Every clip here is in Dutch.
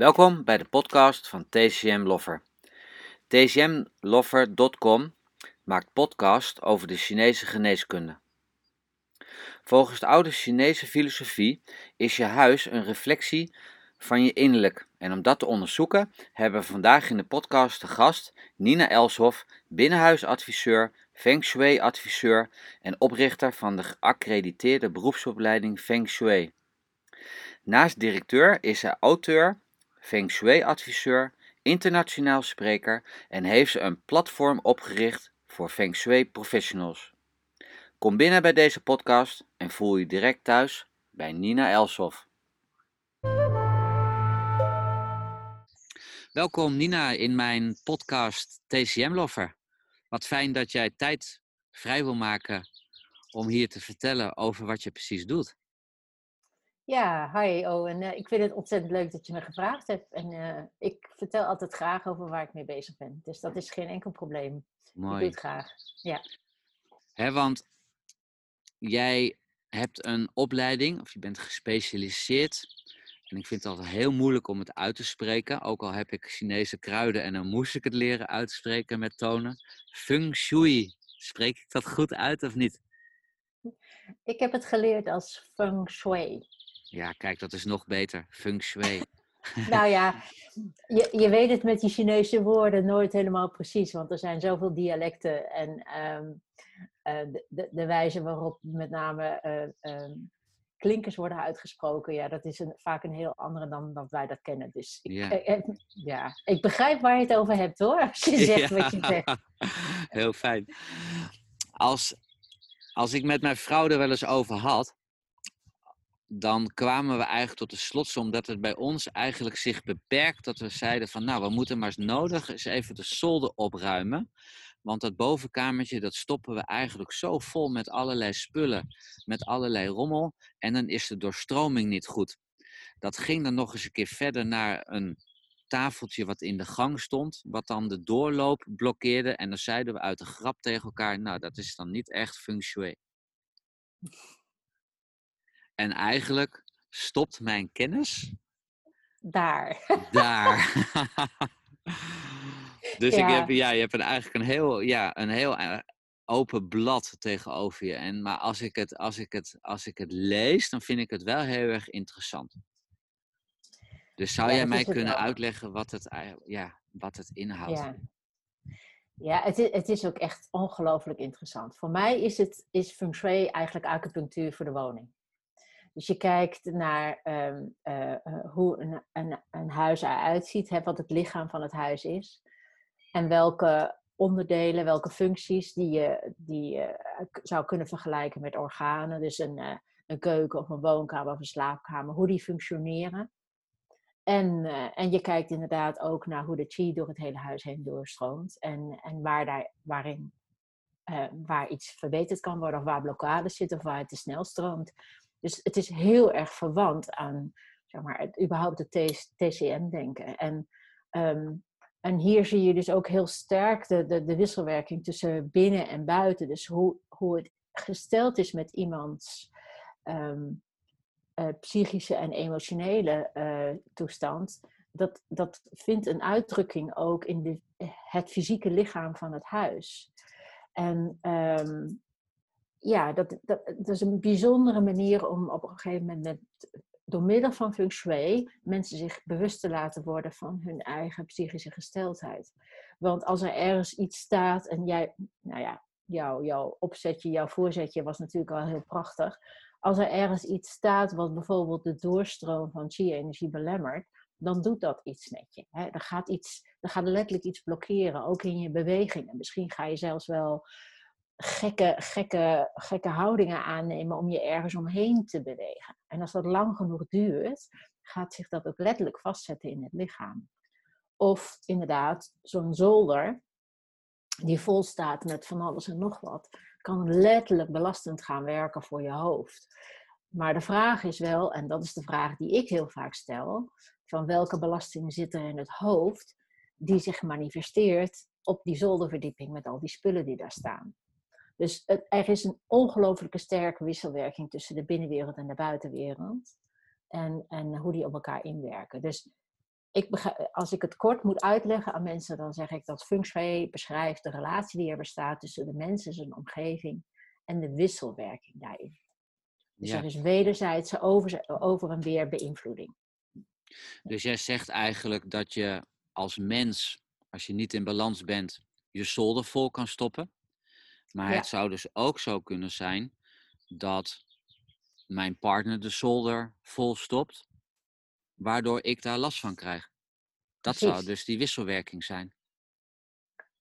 Welkom bij de podcast van TCM Loffer. TCMloffer.com maakt podcast over de Chinese geneeskunde. Volgens de oude Chinese filosofie is je huis een reflectie van je innerlijk. En om dat te onderzoeken hebben we vandaag in de podcast de gast Nina Elshoff, binnenhuisadviseur, Feng Shui-adviseur en oprichter van de geaccrediteerde beroepsopleiding Feng Shui. Naast directeur is zij auteur, Feng Shui-adviseur, internationaal spreker en heeft ze een platform opgericht voor Feng Shui professionals. Kom binnen bij deze podcast en voel je direct thuis bij Nina Elshoff. Welkom Nina in mijn podcast TCM Lover. Wat fijn dat jij tijd vrij wil maken om hier te vertellen over wat je precies doet. Ja, hi Owen. Uh, ik vind het ontzettend leuk dat je me gevraagd hebt. En uh, ik vertel altijd graag over waar ik mee bezig ben. Dus dat is geen enkel probleem. Mooi. Ik doe het graag. Ja. Hè, want jij hebt een opleiding, of je bent gespecialiseerd. En ik vind het altijd heel moeilijk om het uit te spreken. Ook al heb ik Chinese kruiden en dan moest ik het leren uitspreken met tonen. Feng Shui. Spreek ik dat goed uit of niet? Ik heb het geleerd als Feng Shui. Ja, kijk, dat is nog beter. Feng Shui. nou ja, je, je weet het met die Chinese woorden nooit helemaal precies, want er zijn zoveel dialecten en ehm, eh, de, de, wijze waarop met name uh, klinkers worden uitgesproken, ja, dat is een, vaak een heel andere dan dat wij dat kennen. Dus ik, ja. Eh, ja. ik begrijp waar je het over hebt hoor, als je zegt wat je zegt. Heel fijn. Als, als ik met mijn vrouw er wel eens over had, dan kwamen we eigenlijk tot de slotsom dat het bij ons eigenlijk zich beperkt dat we zeiden van nou, we moeten maar eens nodig eens even de zolder opruimen. Want dat bovenkamertje, dat stoppen we eigenlijk zo vol met allerlei spullen, met allerlei rommel. En dan is de doorstroming niet goed. Dat ging dan nog eens een keer verder naar een tafeltje wat in de gang stond, wat dan de doorloop blokkeerde. En dan zeiden we uit de grap tegen elkaar, nou dat is dan niet echt shui. En eigenlijk stopt mijn kennis. Daar. Daar. dus ik heb, ja, je hebt een, eigenlijk een heel, ja, een heel eh, open blad tegenover je. En, maar als ik, het, als, ik het, als ik het lees, dan vind ik het wel heel erg interessant. Dus zou jij mij kunnen uitleggen wat het, ja, wat het inhoudt? Ja. Ja, het is, het is ook echt ongelooflijk interessant. Voor mij is, het, is feng shui eigenlijk acupunctuur voor de woning. Dus je kijkt naar ehm, eh, eh, hoe een, een, een, huis eruit ziet, hè, wat het lichaam van het huis is. En welke onderdelen, welke functies die je, die je zou kunnen vergelijken met organen. Dus een, een keuken of een woonkamer of een slaapkamer, hoe die functioneren. En, en je kijkt inderdaad ook naar hoe de chi door het hele huis heen doorstroomt. En, en waar daar, waarin, waar iets verbeterd kan worden, of waar blokkades zitten, of waar het te snel stroomt. Dus het is heel erg verwant aan zeg maar, het, überhaupt het TCM-denken. En, ehm, en hier zie je dus ook heel sterk de, de, de, wisselwerking tussen binnen en buiten. Dus hoe, hoe het gesteld is met iemands ehm, eh, psychische en emotionele uh, toestand. Dat, dat vindt een uitdrukking ook in de, het fysieke lichaam van het huis. En um, ja, dat, dat, is een bijzondere manier om op een gegeven moment door middel van feng shui mensen zich bewust te laten worden van hun eigen psychische gesteldheid. Want als er ergens iets staat en jij, nou ja, jouw, jouw opzetje, jouw voorzetje was natuurlijk al heel prachtig. Als er ergens iets staat wat bijvoorbeeld de doorstroom van chi-energie belemmert, dan doet dat iets met je. Hè? Er, gaat iets, er gaat letterlijk iets blokkeren, ook in je bewegingen. Misschien ga je zelfs wel gekke, gekke, gekke houdingen aannemen om je ergens omheen te bewegen. En als dat lang genoeg duurt, gaat zich dat ook letterlijk vastzetten in het lichaam. Of inderdaad, zo'n zolder die vol staat met van alles en nog wat, kan letterlijk belastend gaan werken voor je hoofd. Maar de vraag is wel, en dat is de vraag die ik heel vaak stel, van welke belasting zit er in het hoofd die zich manifesteert op die zolderverdieping met al die spullen die daar staan. Dus het, er is een ongelooflijke sterke wisselwerking tussen de binnenwereld en de buitenwereld. En, en hoe die op elkaar inwerken. Dus ik als ik het kort moet uitleggen aan mensen, dan zeg ik dat feng shui beschrijft de relatie die er bestaat tussen de mensen, zijn omgeving en de wisselwerking daarin. Dus er is wederzijdse over, over en weer beïnvloeding. Dus jij zegt eigenlijk dat je als mens, als je niet in balans bent, je zolder vol kan stoppen. Maar het zou dus ook zo kunnen zijn dat mijn partner de zolder vol stopt, waardoor ik daar last van krijg. Dat zou dus die wisselwerking zijn.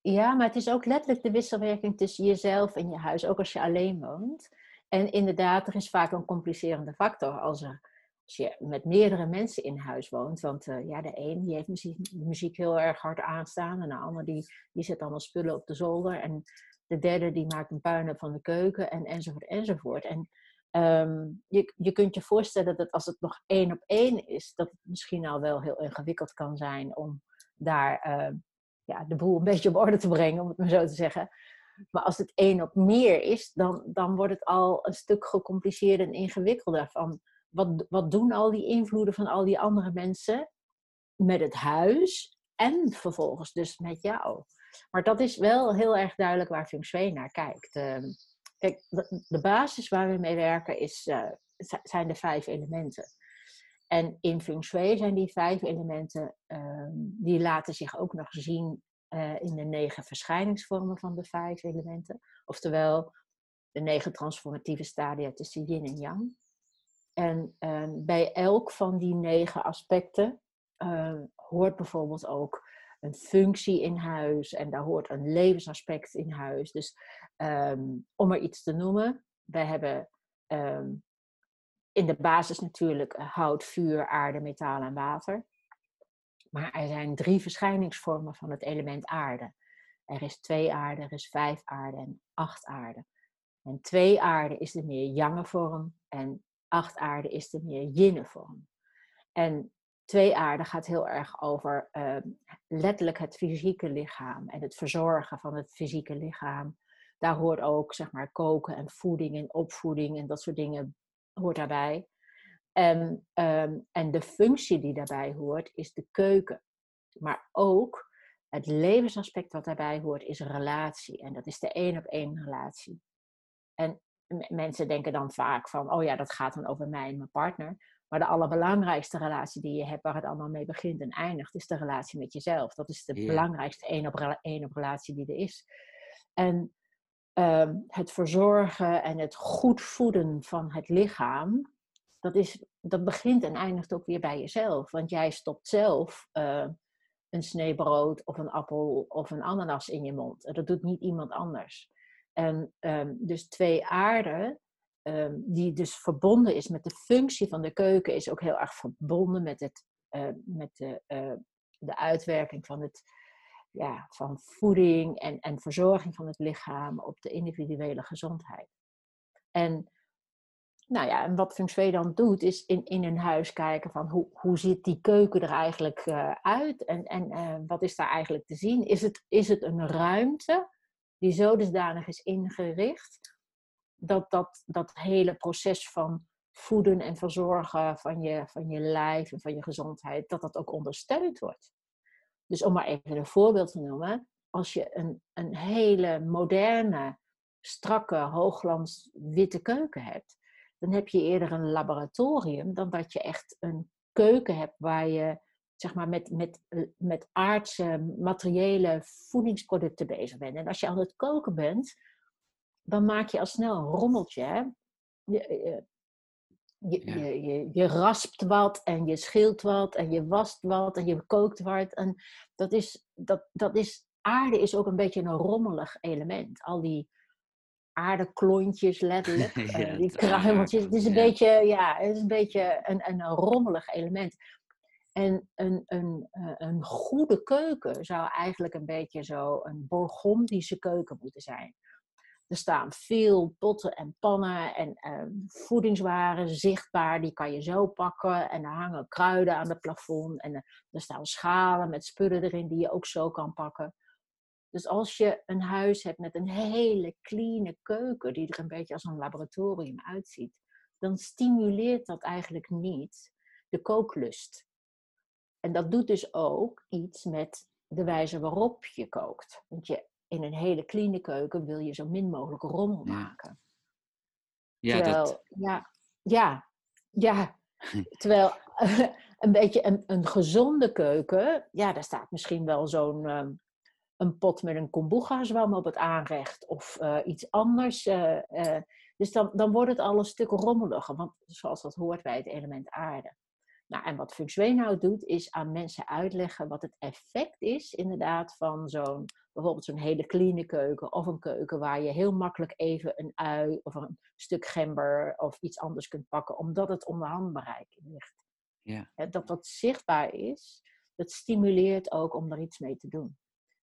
Ja, maar het is ook letterlijk de wisselwerking tussen jezelf en je huis, ook als je alleen woont. En inderdaad, er is vaak een complicerende factor als, er, als je met meerdere mensen in huis woont. Want uh, ja, de een die heeft muziek, muziek heel erg hard aanstaan en de ander die, die zet allemaal spullen op de zolder. En de derde die maakt een puinhoop van de keuken en enzovoort enzovoort. En um, je, je kunt je voorstellen dat als het nog één op één is, dat het misschien al wel heel ingewikkeld kan zijn om daar uh, ja, de boel een beetje op orde te brengen, om het maar zo te zeggen. Maar als het één op meer is, dan, dan wordt het al een stuk gecompliceerder en ingewikkelder. Van wat, wat doen al die invloeden van al die andere mensen met het huis en vervolgens dus met jou? Maar dat is wel heel erg duidelijk waar Feng Shui naar kijkt. Ehm, kijk, de, basis waar we mee werken is, uh, zijn de vijf elementen. En in Feng Shui zijn die vijf elementen, um, die laten zich ook nog zien uh, in de negen verschijningsvormen van de vijf elementen. Oftewel de negen transformatieve stadia tussen yin en yang. En um, bij elk van die negen aspecten hoort bijvoorbeeld ook een functie in huis en daar hoort een levensaspect in huis. Dus um, om er iets te noemen, wij hebben um, in de basis natuurlijk hout, vuur, aarde, metaal en water. Maar er zijn drie verschijningsvormen van het element aarde. Er is twee aarde, er is vijf aarde en acht aarde. En twee aarde is de meer jange vorm en acht aarde is de meer yinne vorm. En twee aarde gaat heel erg over uh, letterlijk het fysieke lichaam en het verzorgen van het fysieke lichaam. Daar hoort ook zeg maar koken en voeding en opvoeding en dat soort dingen hoort daarbij. En, um, en de functie die daarbij hoort is de keuken. Maar ook het levensaspect wat daarbij hoort is relatie. En dat is de één op één relatie. En mensen denken dan vaak van, oh ja, dat gaat dan over mij en mijn partner. Maar de allerbelangrijkste relatie die je hebt, waar het allemaal mee begint en eindigt, is de relatie met jezelf. Dat is de belangrijkste één op één op relatie die er is. En um, het verzorgen en het goed voeden van het lichaam, dat, is, dat begint en eindigt ook weer bij jezelf. Want jij stopt zelf uh, een sneebrood of een appel of een ananas in je mond. En dat doet niet iemand anders. En um, dus twee aarden um, die dus verbonden is met de functie van de keuken, is ook heel erg verbonden met, het, uh, met de, uh, de uitwerking van, het, ja, van voeding en, en verzorging van het lichaam op de individuele gezondheid. En, nou ja, en wat Feng dan doet, is in, in een huis kijken van hoe, hoe ziet die keuken er eigenlijk uh, uit en, en wat is daar eigenlijk te zien? Is het, is het een ruimte die zo dusdanig is ingericht dat, dat dat hele proces van voeden en verzorgen van je, van je lijf en van je gezondheid, dat dat ook ondersteund wordt. Dus om maar even een voorbeeld te noemen, als je een, een hele moderne, strakke, hoogglans witte keuken hebt, dan heb je eerder een laboratorium dan dat je echt een keuken hebt waar je zeg maar, met, met, met aardse, materiële voedingsproducten bezig bent. En als je aan het koken bent, dan maak je al snel een rommeltje. Hè? Je, je, je, je, je, raspt wat en je schilt wat en je wast wat en je kookt wat. En dat is, dat, dat is, aarde is ook een beetje een rommelig element. Al die aardeklontjes letterlijk, ja, die kruimeltjes. Het is een beetje, ja, het is een beetje een, een rommelig element. En een, een, eh, een goede keuken zou eigenlijk een beetje zo een Bourgondische keuken moeten zijn. Er staan veel potten en pannen en uh, voedingswaren zichtbaar. Die kan je zo pakken. En er hangen kruiden aan het plafond. En er staan schalen met spullen erin die je ook zo kan pakken. Dus als je een huis hebt met een hele clean keuken, die er een beetje als een laboratorium uitziet, dan stimuleert dat eigenlijk niet de kooklust. En dat doet dus ook iets met de wijze waarop je kookt. Want je, in een hele clean keuken wil je zo min mogelijk rommel maken. Ja, Terwijl, dat, ja, ja, ja. Terwijl een beetje een, een gezonde keuken, ja, daar staat misschien wel zo'n ehm, een pot met een kombucha-zwam op het aanrecht of eh, iets anders. eh, eh. dus dan, dan wordt het al een stuk rommeliger, want zoals dat hoort bij het element aarde. Nou, en wat Feng Shui nou doet, is aan mensen uitleggen wat het effect is, inderdaad, van zo'n, bijvoorbeeld zo'n hele clean keuken of een keuken waar je heel makkelijk even een ui of een stuk gember of iets anders kunt pakken, omdat het onder handbereik ligt. ja. Dat dat zichtbaar is, dat stimuleert ook om er iets mee te doen.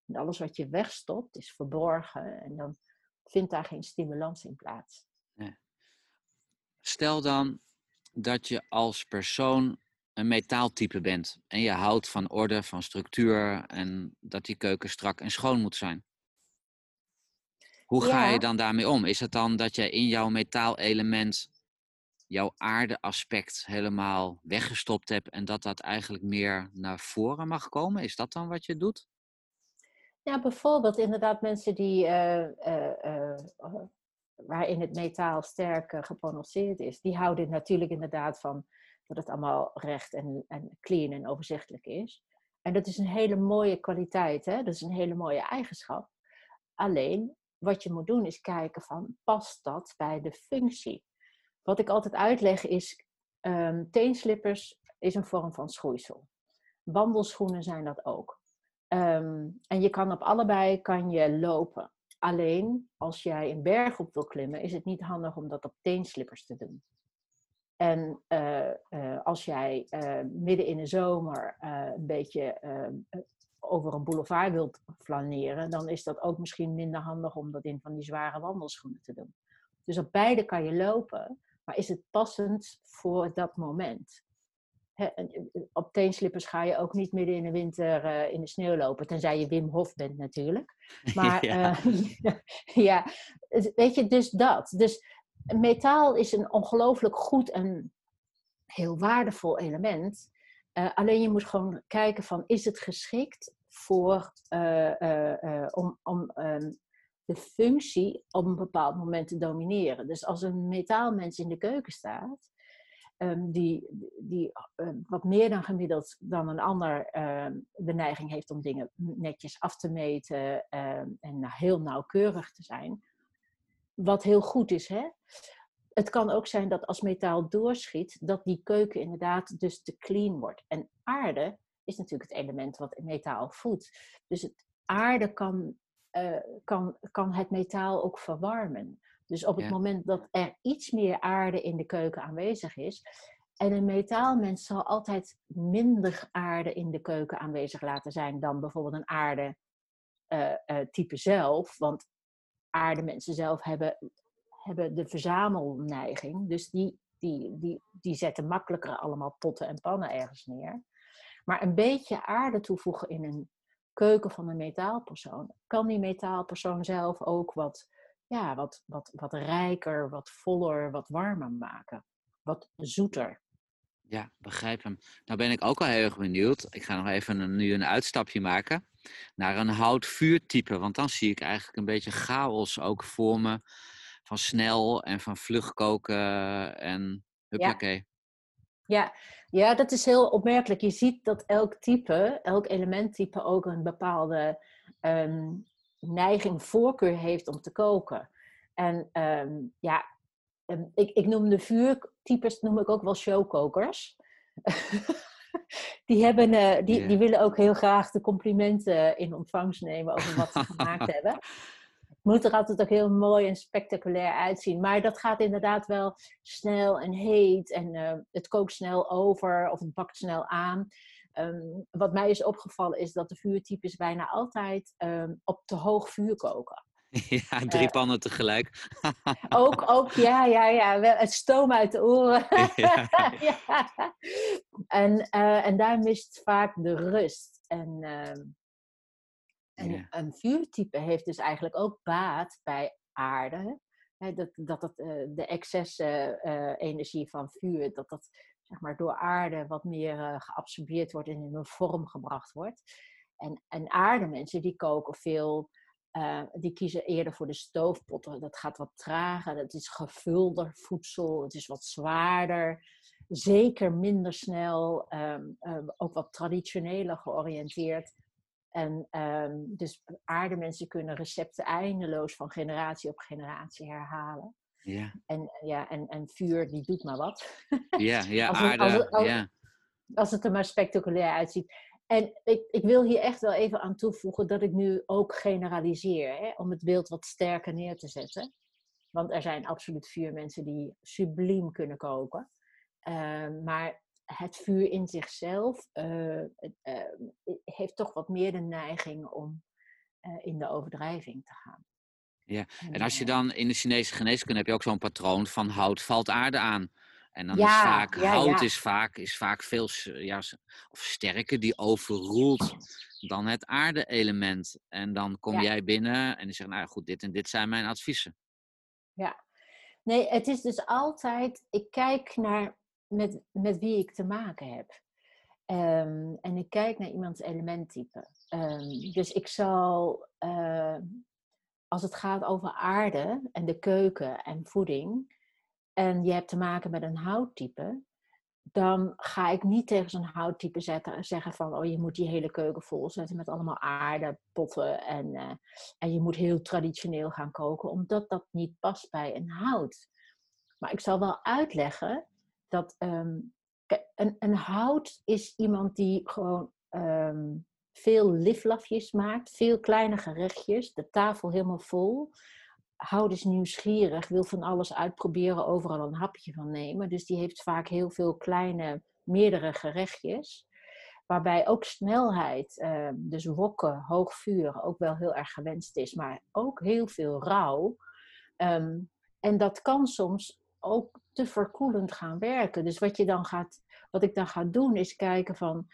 En alles wat je wegstopt is verborgen en dan vindt daar geen stimulans in plaats. Stel dan dat je als persoon een metaaltype bent en je houdt van orde, van structuur en dat die keuken strak en schoon moet zijn. Hoe ga je dan daarmee om? Is het dan dat je in jouw metaalelement jouw aardeaspect helemaal weggestopt hebt en dat dat eigenlijk meer naar voren mag komen? Is dat dan wat je doet? Ja, bijvoorbeeld inderdaad mensen die, eh, eh, eh, eh, waarin het metaal sterk geprononceerd is, die houden natuurlijk inderdaad van dat het allemaal recht en, en clean en overzichtelijk is. En dat is een hele mooie kwaliteit, hè? dat is een hele mooie eigenschap. Alleen, wat je moet doen is kijken van, past dat bij de functie? Wat ik altijd uitleg is, ehm, teenslippers is een vorm van schoeisel. Wandelschoenen zijn dat ook. Ehm, en je kan op allebei kan je lopen. Alleen als jij een berg op wil klimmen, is het niet handig om dat op teenslippers te doen. En eh, eh, als jij eh, midden in de zomer een beetje over een boulevard wilt flaneren, dan is dat ook misschien minder handig om dat in van die zware wandelschoenen te doen. Dus op beide kan je lopen, maar is het passend voor dat moment? Eh, op teenslippers ga je ook niet midden in de winter in de sneeuw lopen, tenzij je Wim Hof bent natuurlijk. Maar Ja. ja, ja het- weet je, dus dat. Dus metaal is een ongelooflijk goed en heel waardevol element. Eh, alleen je moet gewoon kijken van, is het geschikt voor, eh, eh, om, ehm, de functie op een bepaald moment te domineren. Dus als een metaalmens in de keuken staat, ehm, die, die wat meer dan gemiddeld dan een ander ehm, de neiging heeft om dingen netjes af te meten en nou heel nauwkeurig te zijn. Wat heel goed is, hè? Het kan ook zijn dat als metaal doorschiet, dat die keuken inderdaad dus te clean wordt. En aarde is natuurlijk het element wat metaal voedt. Dus het aarde kan, eh, kan, kan het metaal ook verwarmen. Dus op het Ja. moment dat er iets meer aarde in de keuken aanwezig is, en een metaalmens zal altijd minder aarde in de keuken aanwezig laten zijn dan bijvoorbeeld een aarde eh, eh, type zelf. Want aardemensen zelf hebben, hebben de verzamelneiging. Dus die, die, die, die zetten makkelijker allemaal potten en pannen ergens neer. Maar een beetje aarde toevoegen in een keuken van een metaalpersoon, kan die metaalpersoon zelf ook wat, ja, wat, wat, wat rijker, wat voller, wat warmer maken. Wat zoeter. Ja, begrijp hem. Nou ben ik ook al heel erg benieuwd. Ik ga nog even nu een uitstapje maken naar een hout-vuurtype. Want dan zie ik eigenlijk een beetje chaos ook voor me. Van snel en van vlug koken en huppakee. Ja, ja, dat is heel opmerkelijk. Je ziet dat elk type, elk elementtype ook een bepaalde ehm, neiging, voorkeur heeft om te koken. En ehm, ja, ehm, ik, ik noem de vuurtypes noem ik ook wel showkokers. die, hebben, eh, die, die willen ook heel graag de complimenten in ontvangst nemen over wat ze gemaakt hebben. Het moet er altijd ook heel mooi en spectaculair uitzien. Maar dat gaat inderdaad wel snel en heet. En eh, het kookt snel over of het bakt snel aan. Ehm, wat mij is opgevallen is dat de vuurtypes bijna altijd ehm, op te hoog vuur koken. Ja, drie pannen tegelijk. Ook, ook ja, ja, ja. Het stoom uit de oren. Ja. Ja. En, eh, en daar mist vaak de rust. En, ehm, en Ja. een vuurtype heeft dus eigenlijk ook baat bij aarde. Hè, dat dat het, eh, de excess eh, eh, energie van vuur, dat dat zeg maar, door aarde wat meer geabsorbeerd wordt en in een vorm gebracht wordt. En, en aardemensen die koken veel, uh, die kiezen eerder voor de stoofpotten. Dat gaat wat trager, dat is gevulder voedsel, het is wat zwaarder. Zeker minder snel, um, um, ook wat traditioneler georiënteerd. En um, dus aardemensen kunnen recepten eindeloos van generatie op generatie herhalen. Ja. En, ja, en, en vuur, die doet maar wat. Ja, ja als het, aarde. Als, ja. als het er maar spectaculair uitziet. En ik, ik wil hier echt wel even aan toevoegen dat ik nu ook generaliseer, hè, om het beeld wat sterker neer te zetten. Want er zijn absoluut vuurmensen die subliem kunnen koken. Uh, maar het vuur in zichzelf uh, uh, heeft toch wat meer de neiging om uh, in de overdrijving te gaan. Ja, en als je dan in de Chinese geneeskunde heb je ook zo'n patroon van hout valt aarde aan. En dan ja, is vaak, ja, hout ja. Is, vaak, is vaak veel ja, of sterker, die overroelt dan het aarde-element. En dan kom jij binnen en je zegt, nou goed, dit en dit zijn mijn adviezen. Ja, nee, het is dus altijd, ik kijk naar met, met wie ik te maken heb. Um, en ik kijk naar iemands elementtype. Um, dus ik zal, uh, als het gaat over aarde en de keuken en voeding, en je hebt te maken met een houttype, dan ga ik niet tegen zo'n houttype zetten, zeggen van, oh je moet die hele keuken vol zetten met allemaal aardepotten en, uh, en je moet heel traditioneel gaan koken, omdat dat niet past bij een hout. Maar ik zal wel uitleggen dat um, een, een, hout is iemand die gewoon um, veel liflafjes maakt, veel kleine gerechtjes, de tafel helemaal vol. Hout is nieuwsgierig, wil van alles uitproberen, overal een hapje van nemen. Dus die heeft vaak heel veel kleine, meerdere gerechtjes. Waarbij ook snelheid, uh, dus wokken, hoog vuur, ook wel heel erg gewenst is. Maar ook heel veel rauw. Um, en dat kan soms ook te verkoelend gaan werken. Dus wat, je dan gaat, wat ik dan ga doen is kijken van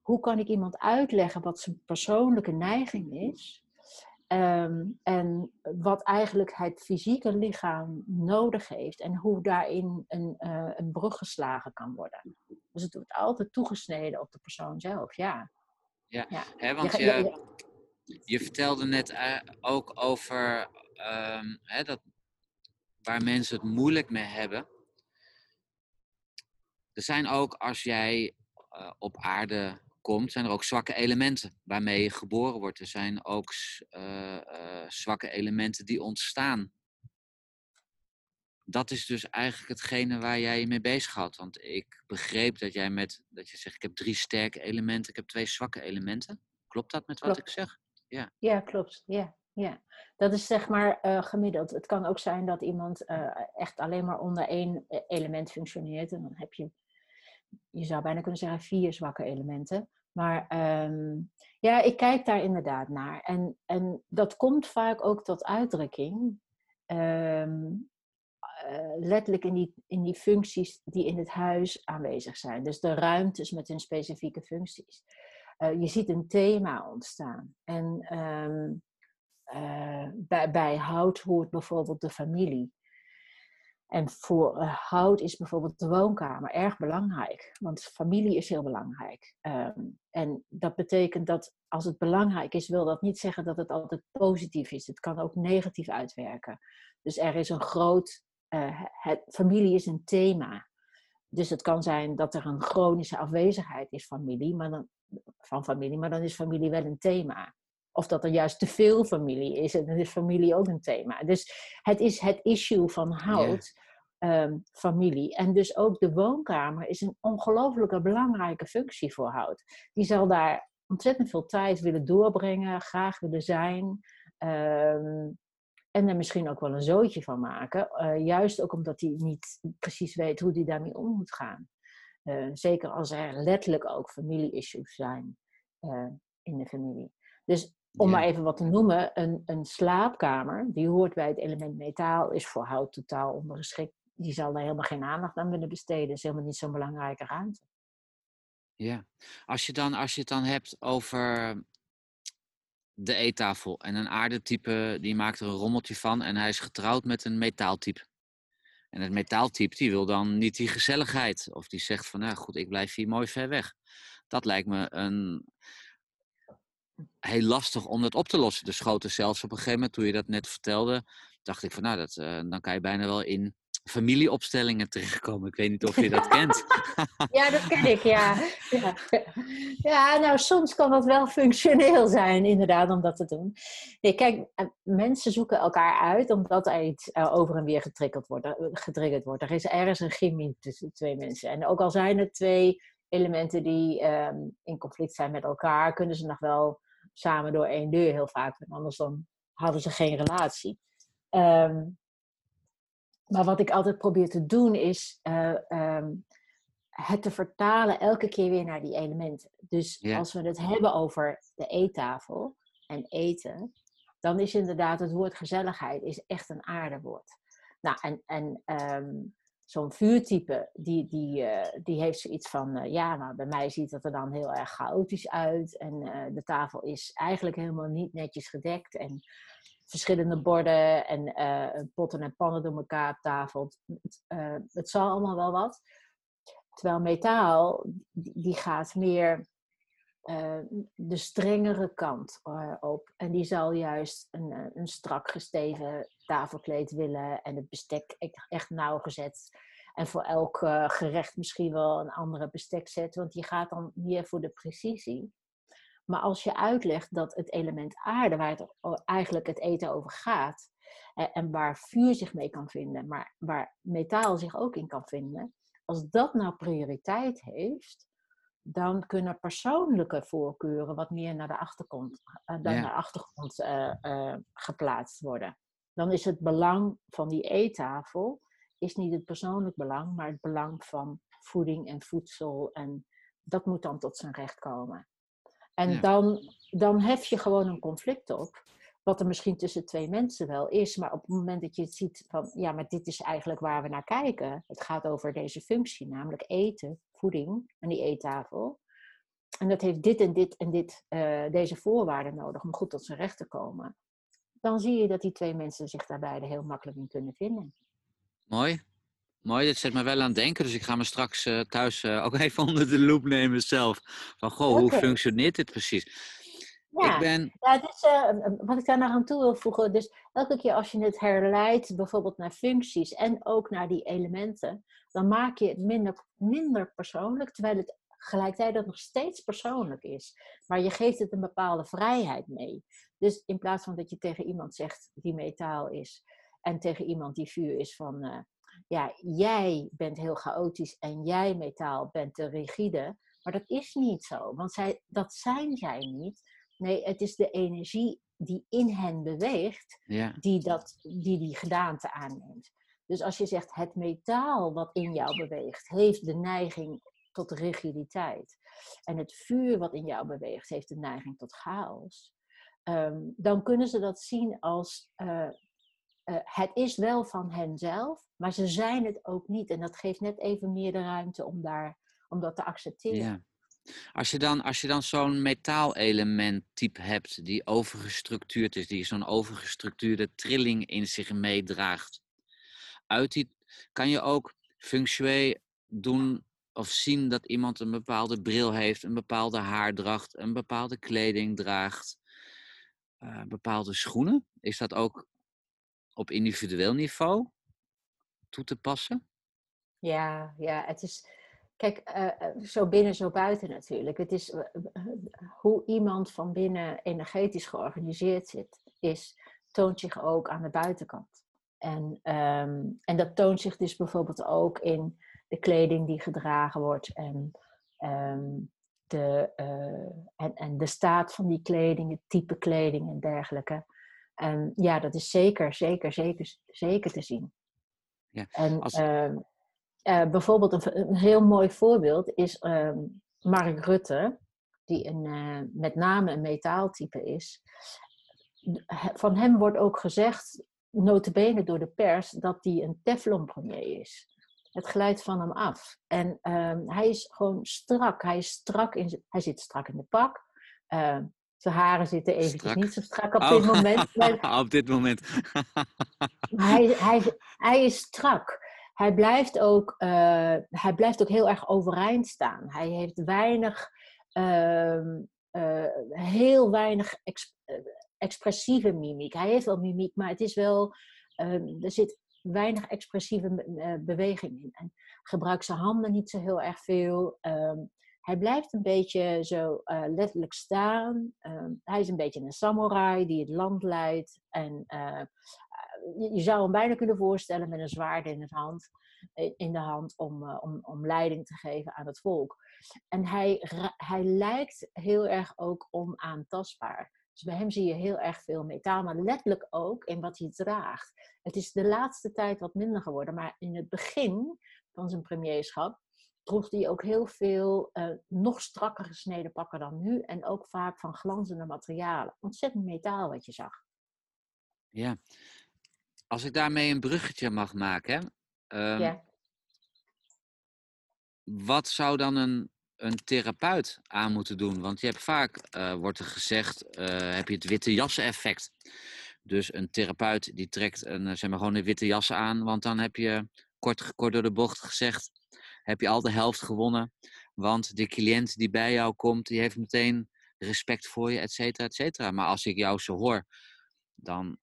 hoe kan ik iemand uitleggen wat zijn persoonlijke neiging is. Um, en wat eigenlijk het fysieke lichaam nodig heeft en hoe daarin een, uh, een brug geslagen kan worden. Dus het wordt altijd toegesneden op de persoon zelf, ja. Ja, ja. Hè, want je, je, je, vertelde net uh, ook over um, hè, dat waar mensen het moeilijk mee hebben. Er zijn ook, als jij uh, op aarde komt, zijn er ook zwakke elementen waarmee je geboren wordt. Er zijn ook uh, uh, zwakke elementen die ontstaan. Dat is dus eigenlijk hetgene waar jij je mee bezig had. Want ik begreep dat jij met, dat je zegt, ik heb drie sterke elementen, ik heb twee zwakke elementen. Klopt dat met wat klopt. ik zeg? Ja, ja klopt. Ja. Ja, dat is zeg maar uh, gemiddeld. Het kan ook zijn dat iemand echt alleen maar onder één element functioneert. En dan heb je, je zou bijna kunnen zeggen, vier zwakke elementen. Maar um, ja, ik kijk daar inderdaad naar. En, en dat komt vaak ook tot uitdrukking. Um, uh, letterlijk in die, in die functies die in het huis aanwezig zijn. Dus de ruimtes met hun specifieke functies. je ziet een thema ontstaan. En um, uh, bij, bij, hout hoort bijvoorbeeld de familie. En voor uh, hout is bijvoorbeeld de woonkamer erg belangrijk, want familie is heel belangrijk. Um, en dat betekent dat als het belangrijk is, wil dat niet zeggen dat het altijd positief is. Het kan ook negatief uitwerken. Dus er is een groot, uh, het, familie is een thema. Dus het kan zijn dat er een chronische afwezigheid is familie, maar dan, van familie, maar dan is familie wel een thema. Of dat er juist te veel familie is. En dan is familie ook een thema. Dus het is het issue van hout. Um, familie. En dus ook de woonkamer is een ongelooflijke belangrijke functie voor hout. Die zal daar ontzettend veel tijd willen doorbrengen, graag willen zijn. Um, en er misschien ook wel een zootje van maken. Uh, juist ook omdat hij niet precies weet hoe hij daarmee om moet gaan. Uh, zeker als er letterlijk ook familie-issues zijn uh, in de familie. Dus om ja. maar even wat te noemen, een, een slaapkamer, die hoort bij het element metaal, is voor hout totaal ondergeschikt. Die zal daar helemaal geen aandacht aan willen besteden. Is helemaal niet zo'n belangrijke ruimte. Ja, als je, dan, als je het dan hebt over de eettafel en een aardetype, die maakt er een rommeltje van en hij is getrouwd met een metaaltype. En het metaaltype die wil dan niet die gezelligheid. Of die zegt van, nou goed, ik blijf hier mooi ver weg. Dat lijkt me een, heel lastig om dat op te lossen. De schoten zelfs op een gegeven moment, toen je dat net vertelde, dacht ik van nou, dat, uh, dan kan je bijna wel in familieopstellingen terechtkomen. Ik weet niet of je dat kent. ja, dat ken ik, ja. ja. ja. nou soms kan dat wel functioneel zijn, inderdaad, om dat te doen. Nee, kijk, eh, mensen zoeken elkaar uit omdat er iets uh, over en weer getriggerd wordt, getriggerd wordt. Er is ergens een chemie tussen twee mensen. En ook al zijn er twee elementen die um, in conflict zijn met elkaar, kunnen ze nog wel samen door één deur heel vaak. Anders dan hadden ze geen relatie. Um, maar wat ik altijd probeer te doen is uh, um, het te vertalen elke keer weer naar die elementen. Dus als we het hebben over de eettafel en eten, dan is inderdaad het woord gezelligheid is echt een aardewoord. Nou, en, en um, zo'n vuurtype, die, die, uh, die heeft zoiets van, uh, ja, maar bij mij ziet het er dan heel erg chaotisch uit. En uh, de tafel is eigenlijk helemaal niet netjes gedekt. En verschillende borden en potten en pannen door elkaar op tafel. Het, het zal allemaal wel wat. Terwijl metaal, die gaat meer de strengere kant op. En die zal juist een, een strak gesteven tafelkleed willen en het bestek echt nauwgezet. En voor elk gerecht misschien wel een andere bestekset, want die gaat dan meer voor de precisie. Maar als je uitlegt dat het element aarde, waar het eigenlijk het eten over gaat, en waar vuur zich mee kan vinden, maar waar metaal zich ook in kan vinden, als dat nou prioriteit heeft, dan kunnen persoonlijke voorkeuren wat meer naar de achtergrond, uh, dan naar de achtergrond uh, geplaatst worden dan is het belang van die eettafel is niet het persoonlijk belang, maar het belang van voeding en voedsel. En dat moet dan tot zijn recht komen. En dan, dan hef je gewoon een conflict op, wat er misschien tussen twee mensen wel is. Maar op het moment dat je het ziet van, ja, maar dit is eigenlijk waar we naar kijken. Het gaat over deze functie, namelijk eten, voeding en die eettafel. En dat heeft dit en dit en dit, uh, deze voorwaarden nodig om goed tot zijn recht te komen dan zie je dat die twee mensen zich daar beide heel makkelijk in kunnen vinden. Mooi. Mooi, dat zet me wel aan het denken. Dus ik ga me straks uh, thuis uh, ook even onder de loep nemen zelf. Van, goh, okay. hoe functioneert dit precies? Ja, ik ben... ja dus, uh, wat ik daar nog aan toe wil voegen. Dus elke keer als je het herleidt, bijvoorbeeld naar functies en ook naar die elementen, dan maak je het minder, minder persoonlijk, terwijl het gelijktijdig nog steeds persoonlijk is. Maar je geeft het een bepaalde vrijheid mee. Dus in plaats van dat je tegen iemand zegt die metaal is en tegen iemand die vuur is van, ja, jij bent heel chaotisch en jij metaal bent te rigide. Maar dat is niet zo, want zij, dat zijn zij niet. Nee, het is de energie die in hen beweegt, ja. die, dat, die die gedaante aanneemt. Dus als je zegt het metaal wat in jou beweegt, heeft de neiging tot rigiditeit. En het vuur wat in jou beweegt, heeft de neiging tot chaos. Um, dan kunnen ze dat zien als uh, uh, het is wel van henzelf, maar ze zijn het ook niet. En dat geeft net even meer de ruimte om, daar, om dat te accepteren. Ja. Als je dan, als je dan zo'n metaalelement type hebt die overgestructuurd is, die zo'n overgestructuurde trilling in zich meedraagt, uit die, kan je ook feng doen of zien dat iemand een bepaalde bril heeft, een bepaalde haardracht, een bepaalde kleding draagt, uh, bepaalde schoenen. Is dat ook op individueel niveau toe te passen? Ja, ja, het is. Kijk, uh, zo binnen, zo buiten natuurlijk. Het is hoe iemand van binnen energetisch georganiseerd zit, is, toont zich ook aan de buitenkant. En, um, en dat toont zich dus bijvoorbeeld ook in de kleding die gedragen wordt en, um, de, en, en de staat van die kleding, het type kleding en dergelijke. En ja, dat is zeker, zeker, zeker, zeker te zien. Ja, en als... uh, uh, bijvoorbeeld een, een, heel mooi voorbeeld is ehm, Mark Rutte, die een, eh, met name een metaaltype is. Van hem wordt ook gezegd, notabene door de pers, dat hij een Teflon premier is. Het glijdt van hem af. En um, hij is gewoon strak. Hij, is strak in, hij zit strak in de pak. Zijn haren zitten eventjes niet zo strak op oh. dit moment. op dit moment. hij, hij, hij is strak. hij blijft ook, uh, hij blijft ook heel erg overeind staan. Hij heeft weinig, uh, uh, heel weinig ex expressieve mimiek. Hij heeft wel mimiek, maar het is wel, ehm, er zit weinig expressieve beweging in. En gebruikt zijn handen niet zo heel erg veel. Ehm, hij blijft een beetje zo letterlijk staan. hij is een beetje een samurai die het land leidt. En je zou hem bijna kunnen voorstellen met een zwaard in, hand, in de hand om, om, om leiding te geven aan het volk. En hij, hij lijkt heel erg ook onaantastbaar. Dus bij hem zie je heel erg veel metaal, maar letterlijk ook in wat hij draagt. Het is de laatste tijd wat minder geworden, maar in het begin van zijn premierschap droeg hij ook heel veel uh, nog strakker gesneden pakken dan nu en ook vaak van glanzende materialen. Ontzettend metaal wat je zag. Ja, als ik daarmee een bruggetje mag maken, um, ja. wat zou dan een, een therapeut aan moeten doen? Want je hebt vaak, uh, wordt er gezegd, uh, heb je het witte jassen effect. Dus een therapeut die trekt een, zeg maar, gewoon een witte jas aan, want dan heb je kort, kort door de bocht gezegd, heb je al de helft gewonnen. Want de cliënt die bij jou komt, die heeft meteen respect voor je, et cetera, et cetera. Maar als ik jou zo hoor, dan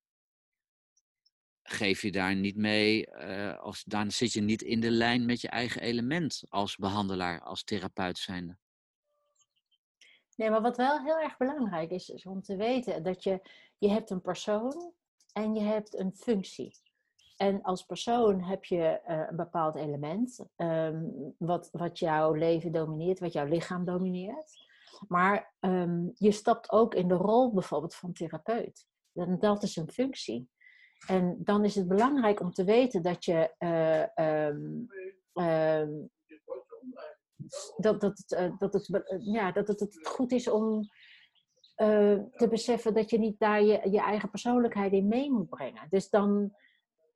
geef je daar niet mee, uh, als, dan zit je niet in de lijn met je eigen element als behandelaar, als therapeut zijnde. Nee, maar wat wel heel erg belangrijk is, is om te weten dat je, je hebt een persoon en je hebt een functie. En als persoon heb je uh, een bepaald element, um, wat, wat jouw leven domineert, wat jouw lichaam domineert. Maar um, je stapt ook in de rol bijvoorbeeld van therapeut. En dat is een functie. En dan is het belangrijk om te weten dat je uh, dat, dat, uh, dat, het, ja, dat het, het goed is om eh, te beseffen dat je niet daar je, je eigen persoonlijkheid in mee moet brengen. Dus dan,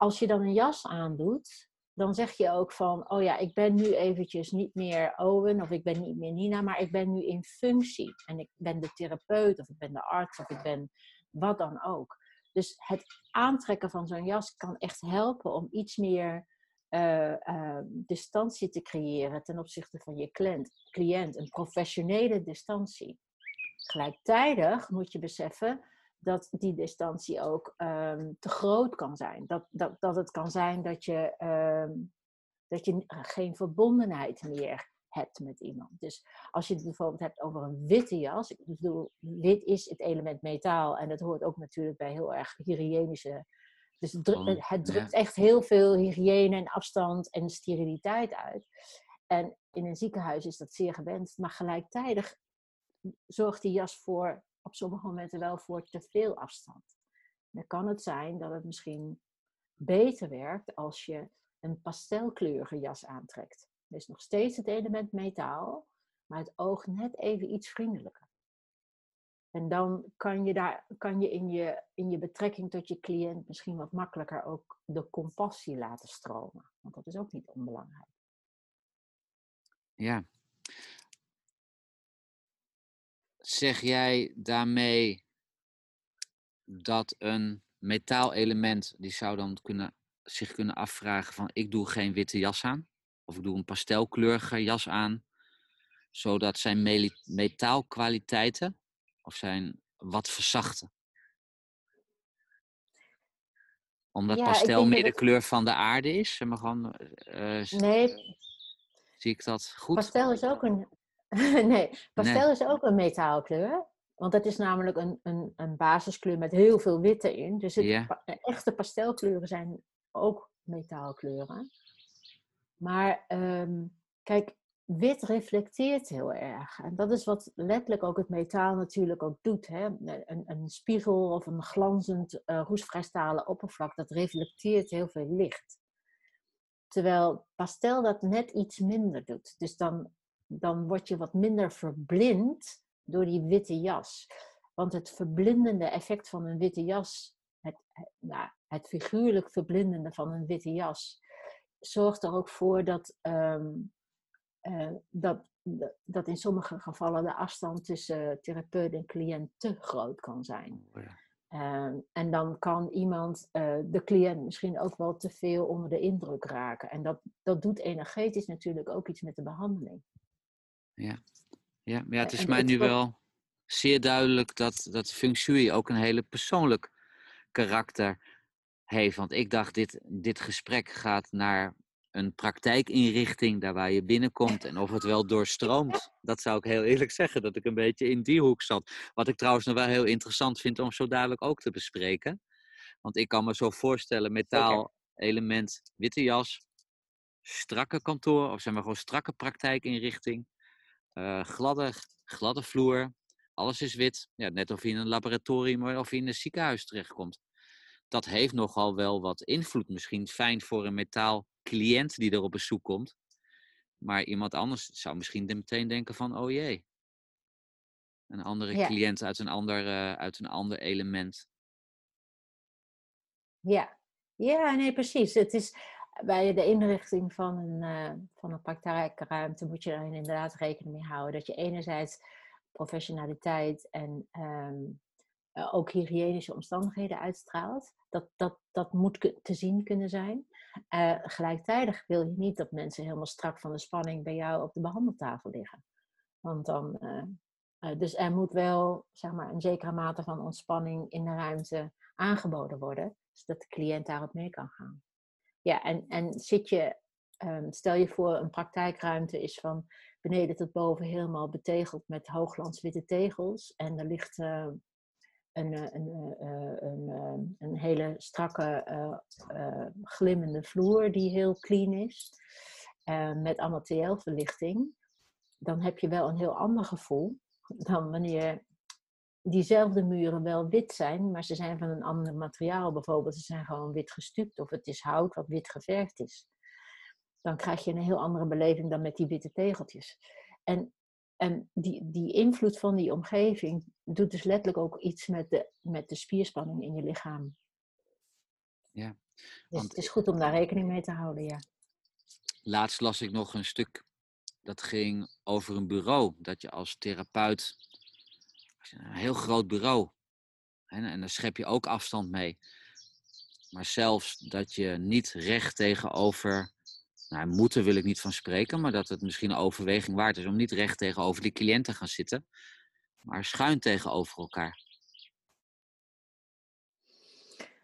als je dan een jas aandoet, dan zeg je ook van, oh ja, ik ben nu eventjes niet meer Owen of ik ben niet meer Nina, maar ik ben nu in functie. En ik ben de therapeut of ik ben de arts of ik ben wat dan ook. Dus het aantrekken van zo'n jas kan echt helpen om iets meer uh, distantie te creëren ten opzichte van je cliënt, cliënt, een professionele distantie. Gelijktijdig moet je beseffen dat die distantie ook um, te groot kan zijn. Dat, dat, dat het kan zijn dat je, um, dat je geen verbondenheid meer hebt met iemand. Dus als je het bijvoorbeeld hebt over een witte jas, ik bedoel, wit is het element metaal en dat hoort ook natuurlijk bij heel erg hygiënische. Dus het, drukt, het drukt echt heel veel hygiëne en afstand en steriliteit uit. En in een ziekenhuis is dat zeer gewenst, maar gelijktijdig zorgt die jas voor op sommige momenten wel voor te veel afstand. Dan kan het zijn dat het misschien beter werkt als je een pastelkleurige jas aantrekt. Er is nog steeds het element metaal, maar het oog net even iets vriendelijker. En dan kan je, daar, kan je, in, je in je betrekking tot je cliënt misschien wat makkelijker ook de compassie laten stromen. Want dat is ook niet onbelangrijk. Ja. Zeg jij daarmee dat een metaalelement, die zou dan kunnen, zich kunnen afvragen van ik doe geen witte jas aan? of ik doe een pastelkleurige jas aan, zodat zijn metaalkwaliteiten of zijn wat verzachten. Omdat pastel meer de kleur van de aarde is. Maar gewoon, uh, nee. Zie ik dat goed? Pastel is ook een, nee, pastel is ook een metaalkleur. Want dat is namelijk een, een, een basiskleur met heel veel witte in. Dus het, echte pastelkleuren zijn ook metaalkleuren. Maar um, kijk, wit reflecteert heel erg. En dat is wat letterlijk ook het metaal natuurlijk ook doet. Hè? Een, een spiegel of een glanzend uh, roestvrijstalen oppervlak, dat reflecteert heel veel licht. Terwijl pastel dat net iets minder doet. Dus dan, dan word je wat minder verblind door die witte jas. Want het verblindende effect van een witte jas, het, nou, het figuurlijk verblindende van een witte jas, zorgt er ook voor dat, um, uh, dat, dat in sommige gevallen de afstand tussen therapeut en cliënt te groot kan zijn. Oh, ja. Ehm, en dan kan iemand, uh, de cliënt, misschien ook wel te veel onder de indruk raken. En dat, dat doet energetisch natuurlijk ook iets met de behandeling. Ja, ja, ja het is mij nu wel zeer duidelijk dat, dat feng shui ook een hele persoonlijk karakter heeft. Want ik dacht, dit, dit gesprek gaat naar een praktijkinrichting, daar waar je binnenkomt en of het wel doorstroomt. Dat zou ik heel eerlijk zeggen, dat ik een beetje in die hoek zat. Wat ik trouwens nog wel heel interessant vind om zo dadelijk ook te bespreken. Want ik kan me zo voorstellen, metaal, element, witte jas, strakke kantoor, of zeg maar gewoon strakke praktijkinrichting, uh, gladde, gladde vloer, alles is wit. Ja, net of je in een laboratorium of in een ziekenhuis terechtkomt. Dat heeft nogal wel wat invloed. Misschien fijn voor een metaal cliënt die er op bezoek komt. Maar iemand anders zou misschien meteen denken van, oh jee. Een andere cliënt uit een ander, uh, uit een ander element. Ja. ja, nee, precies. Het is bij de inrichting van een, uh, van een praktijkruimte moet je er inderdaad rekening mee houden. Dat je enerzijds professionaliteit en um, uh, ook hygiënische omstandigheden uitstraalt. Dat, dat, dat moet te zien kunnen zijn. Uh, wil je niet dat mensen helemaal strak van de spanning bij jou op de behandeltafel liggen. Want dan, dus er moet wel zeg maar, een zekere mate van ontspanning in de ruimte aangeboden worden, zodat de cliënt daarop mee kan gaan. Ja, en, en zit je, um, stel je voor, een praktijkruimte is van beneden tot boven helemaal betegeld met hoogglanswitte tegels. En er ligt uh, een, een, een, een, hele strakke, glimmende vloer die heel clean is. met allemaal TL-verlichting. Dan heb je wel een heel ander gevoel dan wanneer diezelfde muren wel wit zijn, maar ze zijn van een ander materiaal. Bijvoorbeeld, ze zijn gewoon wit gestuukt of het is hout wat wit geverfd is dan krijg je een heel andere beleving dan met die witte tegeltjes. En, en die, die invloed van die omgeving doet dus letterlijk ook iets met de, met de spierspanning in je lichaam. Ja. Dus het is goed om daar rekening mee te houden, ja. Laatst las ik nog een stuk dat ging over een bureau. Dat je als therapeut, een heel groot bureau, en, en daar schep je ook afstand mee. Maar zelfs dat je niet recht tegenover nou, moeten wil ik niet van spreken, maar dat het misschien een overweging waard is om niet recht tegenover die cliënt te gaan zitten, maar schuin tegenover elkaar.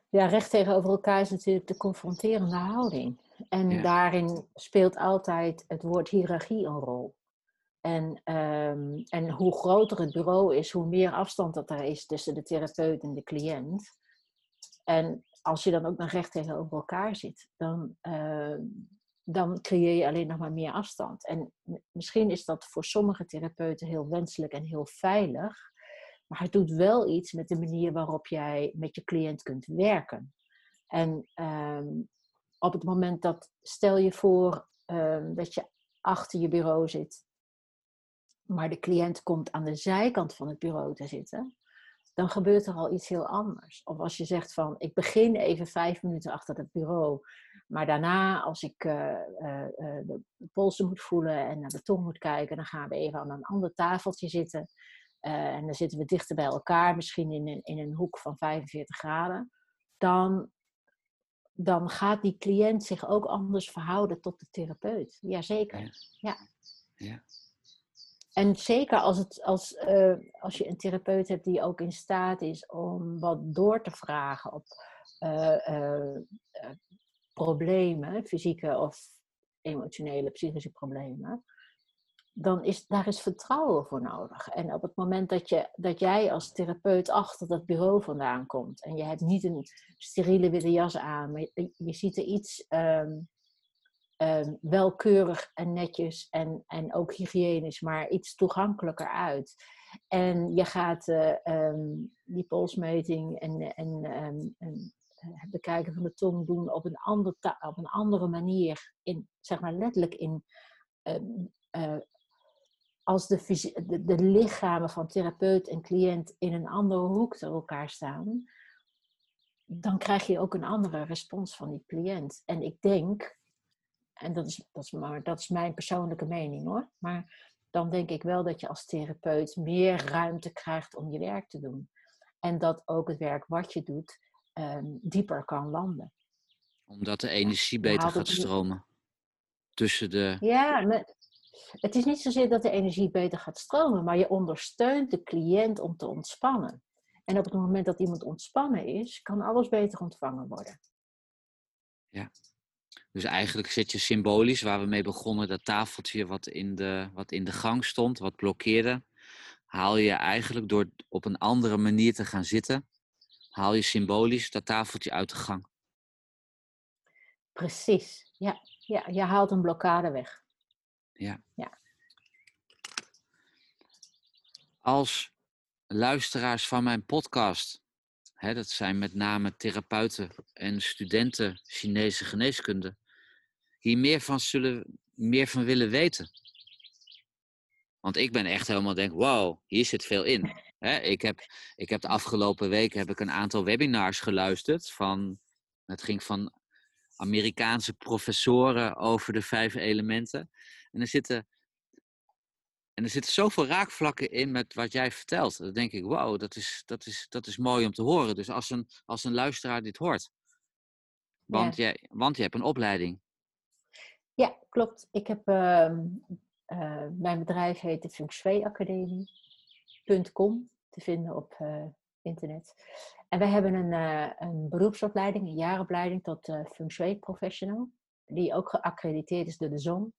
Ja, recht tegenover elkaar is natuurlijk de confronterende houding. En daarin speelt altijd het woord hiërarchie een rol. En, um, en hoe groter het bureau is, hoe meer afstand dat er is tussen de therapeut en de cliënt. En als je dan ook nog recht tegenover elkaar zit, dan, uh, dan creëer je alleen nog maar meer afstand. En misschien is dat voor sommige therapeuten heel wenselijk en heel veilig, maar het doet wel iets met de manier waarop jij met je cliënt kunt werken. En um, op het moment dat, stel je voor dat je achter je bureau zit, maar de cliënt komt aan de zijkant van het bureau te zitten, dan gebeurt er al iets heel anders. Of als je zegt van, ik begin even vijf minuten achter het bureau, maar daarna als ik uh, uh, de polsen moet voelen en naar de tong moet kijken, dan gaan we even aan een ander tafeltje zitten. en dan zitten we dichter bij elkaar, misschien in een, in een hoek van 45 graden. Dan, dan gaat die cliënt zich ook anders verhouden tot de therapeut. Jazeker. Ja. ja. ja. En zeker als, het, als, uh, als je een therapeut hebt die ook in staat is om wat door te vragen op uh, uh, problemen, fysieke of emotionele, psychische problemen, dan is daar is vertrouwen voor nodig. En op het moment dat, je, dat jij als therapeut achter dat bureau vandaan komt en je hebt niet een steriele witte jas aan, maar je, ziet er iets um, um, welkeurig en netjes en, en ook hygiënisch, maar iets toegankelijker uit. En je gaat uh, um, die polsmeting en, en, en, en het bekijken van de tong doen op een, ander op een andere manier. In, zeg maar letterlijk in. Uh, als de, de, de, lichamen van therapeut en cliënt in een andere hoek tegen elkaar staan, dan krijg je ook een andere respons van die cliënt. En ik denk, en dat is, dat is, maar, dat is mijn persoonlijke mening hoor, maar dan denk ik wel dat je als therapeut meer ruimte krijgt om je werk te doen. En dat ook het werk wat je doet ehm, dieper kan landen. Omdat de energie beter gaat stromen. Tussen de. Ja, maar het is niet zozeer dat de energie beter gaat stromen, maar je ondersteunt de cliënt om te ontspannen. En op het moment dat iemand ontspannen is, kan alles beter ontvangen worden. Ja. Dus eigenlijk zit je symbolisch, waar we mee begonnen, dat tafeltje wat in de, wat in de gang stond, wat blokkeerde, haal je eigenlijk door op een andere manier te gaan zitten, haal je symbolisch dat tafeltje uit de gang. Precies, ja. ja je haalt een blokkade weg. Ja. ja. Als luisteraars van mijn podcast, dat zijn met name therapeuten en studenten Chinese geneeskunde, hier meer van zullen meer van willen weten. Want ik ben echt helemaal denk, wow, hier zit veel in. ik, heb, ik heb de afgelopen weken heb ik een aantal webinars geluisterd. Van, het ging van Amerikaanse professoren over de vijf elementen. En er zitten, en er zitten zoveel raakvlakken in met wat jij vertelt. Dan denk ik, wow, dat is, dat is, dat is mooi om te horen. Dus als een, als een luisteraar dit hoort. Want, jij, want je hebt een opleiding. Ja, klopt. Ik heb, uh, uh, mijn bedrijf heet de Feng Shui Academie.com te vinden op uh, internet. En wij hebben een, uh, een beroepsopleiding, een jaaropleiding tot Feng Shui Professional. Die ook geaccrediteerd is door de ZON,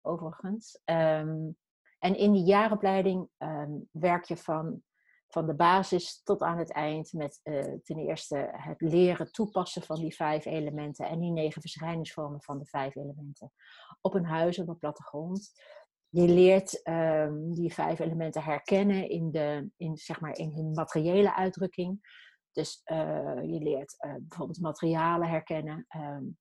overigens. Um, en in die jaaropleiding um, werk je van, van de basis tot aan het eind met uh, ten eerste het leren toepassen van die vijf elementen en die negen verschijningsvormen van de vijf elementen op een huis, op een plattegrond. Je leert um, die vijf elementen herkennen in, de, in, zeg maar, in hun materiële uitdrukking. Dus uh, je leert uh, bijvoorbeeld materialen herkennen. Um,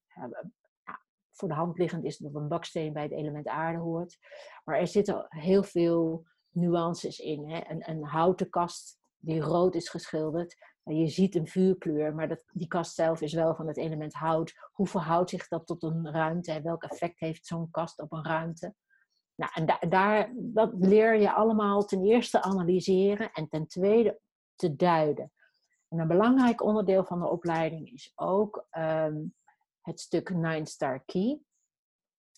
voor de hand liggend is dat een baksteen bij het element aarde hoort. Maar er zitten heel veel nuances in. Hè? Een, een houten kast die rood is geschilderd. Je ziet een vuurkleur, maar dat, die kast zelf is wel van het element hout. Hoe verhoudt zich dat tot een ruimte? Welk effect heeft zo'n kast op een ruimte? Nou, en da daar, dat leer je allemaal ten eerste analyseren en ten tweede te duiden. En een belangrijk onderdeel van de opleiding is ook um, het stuk Nine Star Key.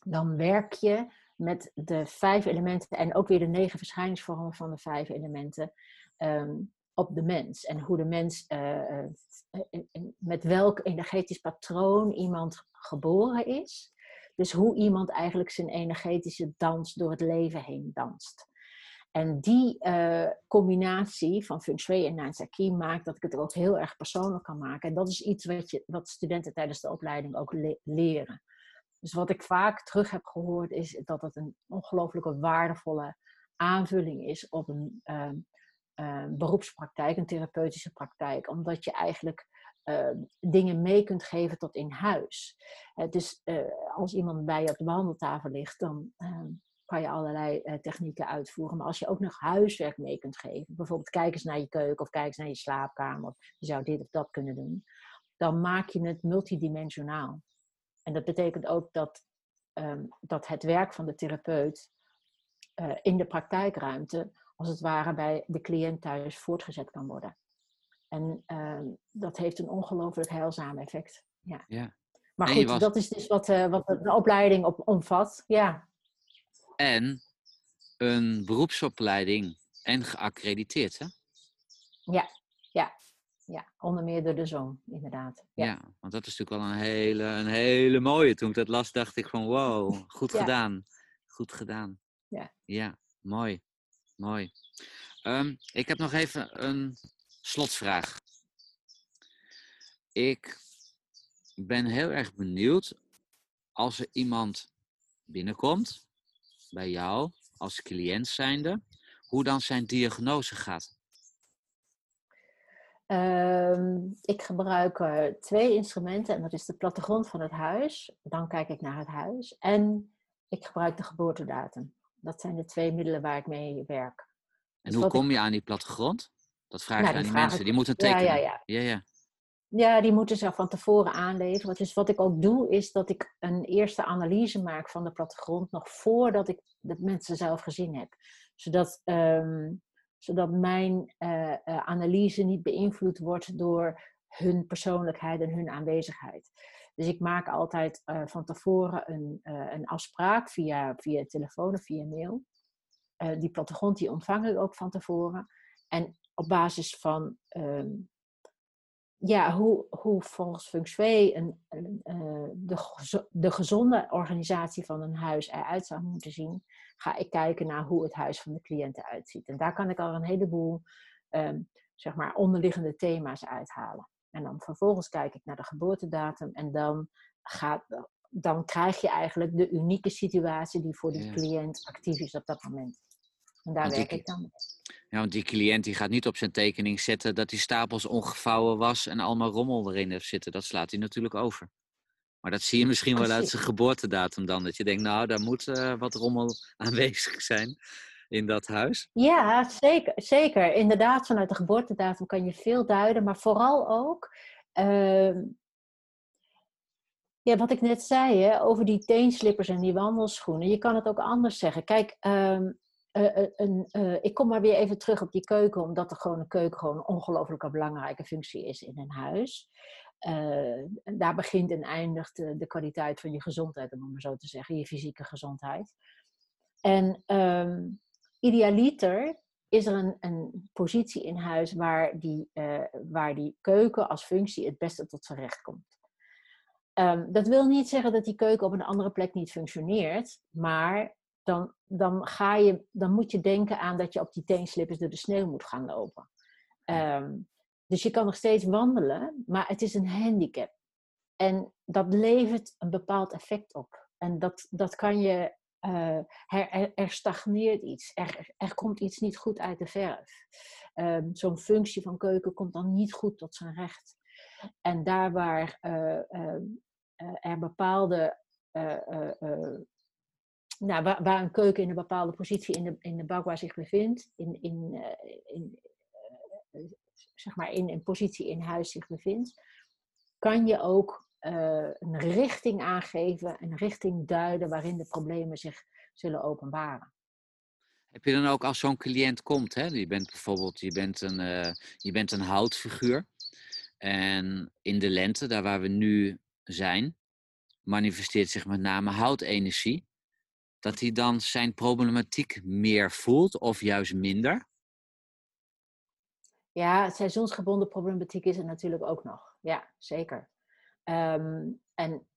Dan werk je met de vijf elementen en ook weer de negen verschijningsvormen van de vijf elementen um, op de mens. En hoe de mens, uh, met welk energetisch patroon iemand geboren is. Dus hoe iemand eigenlijk zijn energetische dans door het leven heen danst. En die uh, combinatie van feng shui en Nansaki maakt dat ik het ook heel erg persoonlijk kan maken. En dat is iets wat, je, wat studenten tijdens de opleiding ook le leren. Dus wat ik vaak terug heb gehoord is dat het een ongelooflijke waardevolle aanvulling is op een uh, uh, beroepspraktijk, een therapeutische praktijk. Omdat je eigenlijk uh, dingen mee kunt geven tot in huis. dus als iemand bij je op de behandeltafel ligt, dan ehm, kan je allerlei uh, technieken uitvoeren. Maar als je ook nog huiswerk mee kunt geven, bijvoorbeeld kijk eens naar je keuken of kijk eens naar je slaapkamer, of je zou dit of dat kunnen doen, dan maak je het multidimensionaal. En dat betekent ook dat, um, dat het werk van de therapeut uh, in de praktijkruimte, als het ware bij de cliënt thuis voortgezet kan worden. En um, dat heeft een ongelooflijk heilzaam effect. Ja. ja. Maar goed, was... dat is dus wat, uh, wat de opleiding op, omvat. Ja en een beroepsopleiding en geaccrediteerd, hè? Ja, ja. Ja, onder meer door de zon, inderdaad. Ja. ja. want dat is natuurlijk wel een hele, een hele mooie. Toen ik dat las, dacht ik van wow, goed gedaan. Goed gedaan. Ja. Ja, mooi. Mooi. Um, ik heb nog even een slotvraag. Ik ben heel erg benieuwd als er iemand binnenkomt bij jou als cliënt zijnde, hoe dan zijn diagnose gaat? Um, ik gebruik uh, twee instrumenten en dat is de plattegrond van het huis. Dan kijk ik naar het huis. En ik gebruik de geboortedatum. Dat zijn de twee middelen waar ik mee werk. En dus hoe kom je aan die plattegrond? Dat vraag nou, je aan die mensen. Die moeten tekenen. Ja, ja, ja. ja, ja. Ja, die moeten ze van tevoren aanleveren. Dus wat ik ook doe, is dat ik een eerste analyse maak van de plattegrond nog voordat ik de mensen zelf gezien heb. Zodat um, zodat mijn uh, uh, analyse niet beïnvloed wordt door hun persoonlijkheid en hun aanwezigheid. Dus ik maak altijd uh, van tevoren een, een afspraak via, via telefoon of via mail. die plattegrond die ontvang ik ook van tevoren. En op basis van um, ja, hoe, hoe volgens Feng Shui een, een, uh, de, de gezonde organisatie van een huis eruit zou moeten zien, ga ik kijken naar hoe het huis van de cliënt eruit ziet. En daar kan ik al een heleboel um, zeg maar onderliggende thema's uithalen. En dan vervolgens kijk ik naar de geboortedatum en dan, gaat, dan krijg je eigenlijk de unieke situatie die voor ja. cliënt actief is op dat moment. En daar werk ik dan mee. Ja, want die cliënt die gaat niet op zijn tekening zetten dat die stapels ongevouwen was en allemaal rommel erin heeft zitten. Dat slaat hij natuurlijk over. Maar dat zie je misschien wel uit zijn geboortedatum dan. Dat je denkt, nou, daar moet uh, wat rommel aanwezig zijn in dat huis. Ja, zeker. zeker. Inderdaad, vanuit de geboortedatum kan je veel duiden. Maar vooral ook, uh, ja, wat ik net zei hè, over die teenslippers en die wandelschoenen. Je kan het ook anders zeggen. Kijk, uh, uh, een, uh, ik kom maar weer even terug op die keuken, omdat de gewoon keuken gewoon een ongelooflijke belangrijke functie is in een huis. Daar begint en eindigt de, kwaliteit van je gezondheid, om maar zo te zeggen, je fysieke gezondheid. En um, idealiter is er een, een, positie in huis waar die, waar die keuken als functie het beste tot zijn recht komt. Um, dat wil niet zeggen dat die keuken op een andere plek niet functioneert, maar dan, dan, ga je, dan moet je denken aan dat je op die teenslippers door de sneeuw moet gaan lopen. Um, dus je kan nog steeds wandelen, maar het is een handicap. En dat levert een bepaald effect op. En dat, dat kan je, uh, er, er, stagneert iets. Er, er komt iets niet goed uit de verf. Um, Zo'n functie van keuken komt dan niet goed tot zijn recht. En daar waar uh, uh, er bepaalde nou, waar, een keuken in een bepaalde positie in de, in de bagua zich bevindt, in, in, uh, in, uh, zeg maar in een positie in huis zich bevindt, kan je ook uh, een richting aangeven, een richting duiden waarin de problemen zich zullen openbaren. Heb je dan ook als zo'n cliënt komt, hè? je bent bijvoorbeeld je bent een, je bent een houtfiguur en in de lente, daar waar we nu zijn, manifesteert zich met name houtenergie dat hij dan zijn problematiek meer voelt of juist minder? Ja, seizoensgebonden problematiek is er natuurlijk ook nog. Ja, zeker. Um, en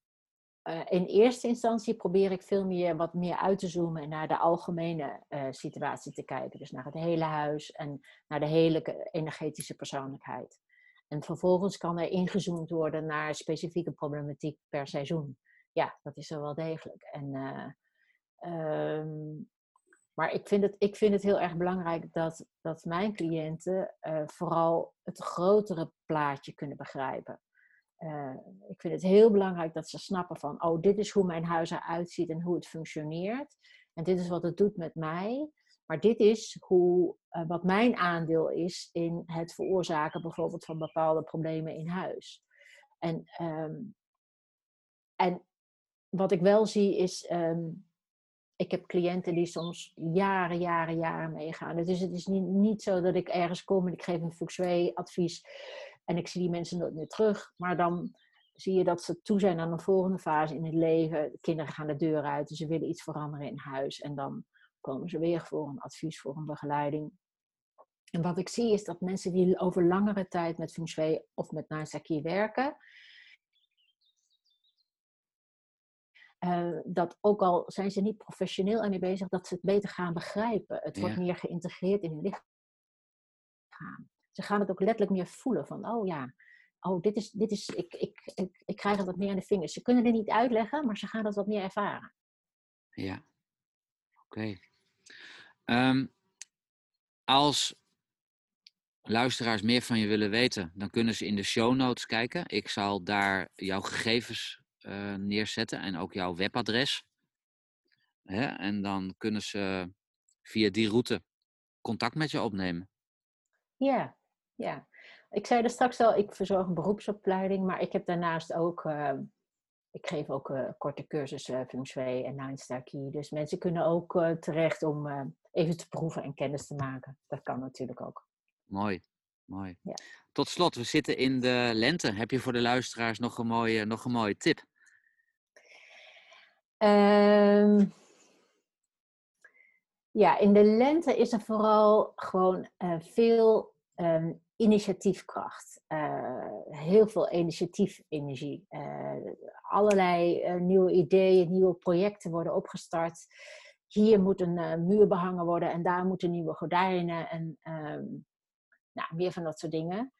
uh, in eerste instantie probeer ik veel meer wat meer uit te zoomen en naar de algemene uh, situatie te kijken. Dus naar het hele huis en naar de hele energetische persoonlijkheid. En vervolgens kan er ingezoomd worden naar specifieke problematiek per seizoen. Ja, dat is er wel degelijk. En uh, Um, maar ik vind, het, ik vind het heel erg belangrijk dat, dat mijn cliënten uh, vooral het grotere plaatje kunnen begrijpen. Uh, ik vind het heel belangrijk dat ze snappen van, oh, dit is hoe mijn huis eruit ziet en hoe het functioneert. En dit is wat het doet met mij. Maar dit is hoe, uh, wat mijn aandeel is in het veroorzaken bijvoorbeeld van bepaalde problemen in huis. En, um, en wat ik wel zie is, um, ik heb cliënten die soms jaren, jaren, jaren meegaan. Dus het is niet, niet zo dat ik ergens kom en ik geef een feng advies en ik zie die mensen nooit meer terug. Maar dan zie je dat ze toe zijn aan een volgende fase in het leven. De kinderen gaan de deur uit en ze willen iets veranderen in huis. En dan komen ze weer voor een advies, voor een begeleiding. En wat ik zie is dat mensen die over langere tijd met feng of met Nansaki werken, Uh, dat ook al zijn ze niet professioneel ermee bezig, dat ze het beter gaan begrijpen. Het wordt meer geïntegreerd in hun lichaam. Ze gaan het ook letterlijk meer voelen van, oh ja, oh dit is, dit is ik, ik, ik, ik krijg het wat meer aan de vingers. Ze kunnen het niet uitleggen, maar ze gaan het wat meer ervaren. Ja, oké. Okay. Um, ehm, als luisteraars meer van je willen weten, dan kunnen ze in de show notes kijken. Ik zal daar jouw gegevens uh, neerzetten en ook jouw webadres. Hè? En dan kunnen ze via die route contact met je opnemen. Ja, ja. Ik zei er straks al, ik verzorg een beroepsopleiding, maar ik heb daarnaast ook, uh, ik geef ook uh, korte cursussen Feng Shui en Nine Star Key. Dus mensen kunnen ook terecht om even te proeven en kennis te maken. Dat kan natuurlijk ook. Mooi, mooi. Ja. Tot slot, we zitten in de lente. Heb je voor de luisteraars nog een mooie, nog een mooie tip? Ehm, ja, in de lente is er vooral gewoon eh, veel ehm, initiatiefkracht. Uh, heel veel initiatiefenergie. Uh, allerlei nieuwe ideeën, nieuwe projecten worden opgestart. Hier moet een muur behangen worden en daar moeten nieuwe gordijnen en ehm, nou, meer van dat soort dingen.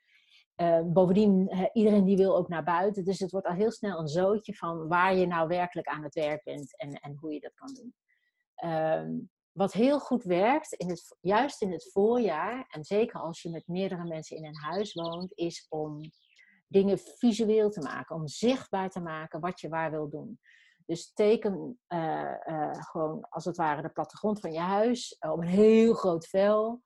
Bovendien, iedereen die wil ook naar buiten. Dus het wordt al heel snel een zootje van waar je nou werkelijk aan het werk bent en, en hoe je dat kan doen. Ehm, wat heel goed werkt, in het, juist in het voorjaar, en zeker als je met meerdere mensen in een huis woont, is om dingen visueel te maken, om zichtbaar te maken wat je waar wil doen. Dus teken uh, uh, gewoon als het ware de plattegrond van je huis uh, op een heel groot vel.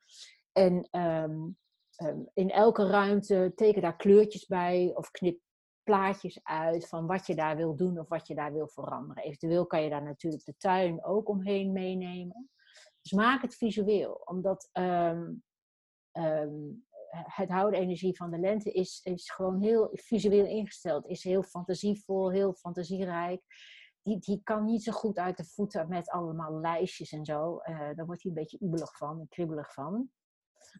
En um, um, in elke ruimte teken daar kleurtjes bij of knip plaatjes uit van wat je daar wil doen of wat je daar wil veranderen. Eventueel kan je daar natuurlijk de tuin ook omheen meenemen. Dus maak het visueel, omdat um, um, het houdenergie van de lente is, is gewoon heel visueel ingesteld, is heel fantasievol, heel fantasierijk. Die, die kan niet zo goed uit de voeten met allemaal lijstjes en zo. Uh, daar wordt hij een beetje ubelig van kribbelig van.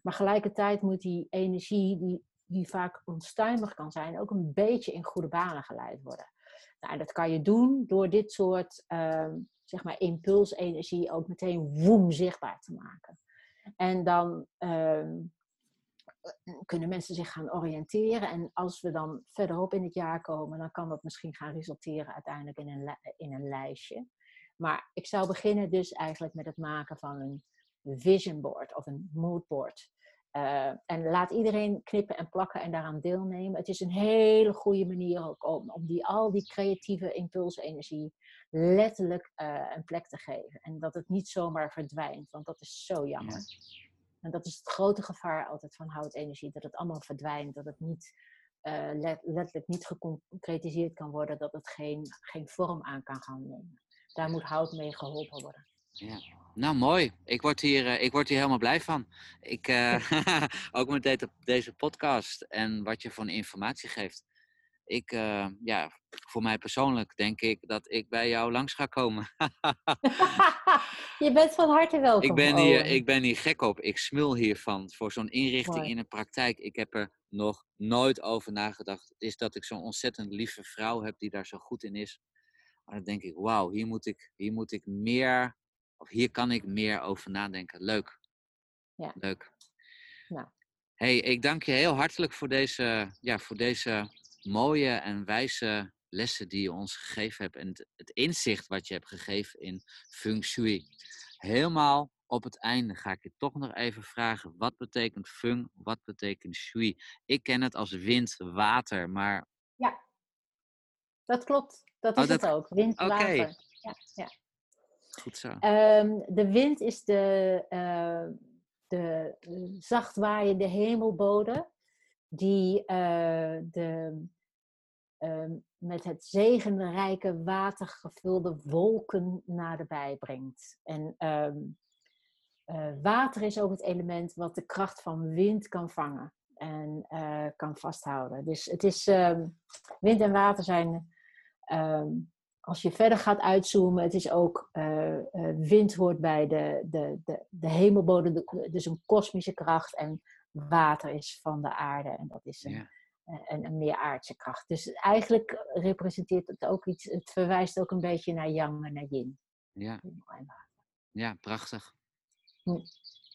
Maar gelijkertijd moet die energie, die, die vaak onstuimig kan zijn, ook een beetje in goede banen geleid worden. Nou, en dat kan je doen door dit soort um, zeg maar impulsenergie ook meteen woem zichtbaar te maken. En dan um, kunnen mensen zich gaan oriënteren. En als we dan verderop in het jaar komen, dan kan dat misschien gaan resulteren uiteindelijk in een, in een lijstje. Maar ik zou beginnen dus eigenlijk met het maken van een vision board of een mood board. Uh, en laat iedereen knippen en plakken en daaraan deelnemen. Het is een hele goede manier ook om, om die, al die creatieve impulsenergie letterlijk uh, een plek te geven. En dat het niet zomaar verdwijnt, want dat is zo jammer. En dat is het grote gevaar altijd van houtenergie, dat het allemaal verdwijnt, dat het niet, uh, let, letterlijk niet geconcretiseerd kan worden, dat het geen, geen vorm aan kan gaan nemen. Daar moet hout mee geholpen worden. Ja. Nou, mooi. Ik word hier, uh, ik word hier helemaal blij van. Ik, uh, ook met deze, deze podcast en wat je van informatie geeft. Ik, uh, ja, voor mij persoonlijk denk ik dat ik bij jou langs ga komen. je bent van harte welkom. Ik ben, hier, ik ben hier gek op. Ik smul hiervan voor zo'n inrichting mooi. in een praktijk. Ik heb er nog nooit over nagedacht. Het is dat ik zo'n ontzettend lieve vrouw heb die daar zo goed in is. Maar dan denk ik, wauw, hier moet ik, hier moet ik meer of hier kan ik meer over nadenken. Leuk. Ja. Leuk. Nou. hey, ik dank je heel hartelijk voor deze, ja, voor deze mooie en wijze lessen die je ons gegeven hebt. En het, het inzicht wat je hebt gegeven in feng shui. Helemaal op het einde ga ik je toch nog even vragen. Wat betekent feng? Wat betekent shui? Ik ken het als wind, water, maar... Ja, dat klopt. Dat is oh, dat... het ook. Wind, okay. water. Ja, ja. Goed zo. Um, de wind is de, uh, de zacht waaiende hemelbode die uh, de, uh, met het zegenrijke water gevulde wolken naderbij brengt. En um, water is ook het element wat de kracht van wind kan vangen en kan vasthouden. Dus het is, wind en water zijn als je verder gaat uitzoomen, het is ook uh, uh, wind hoort bij de, de, de, de hemelbodem, de, dus een kosmische kracht. En water is van de aarde en dat is een, ja. een, een meer aardse kracht. Dus eigenlijk representeert het ook iets, het verwijst ook een beetje naar yang en naar yin. Ja, ja prachtig. Hm.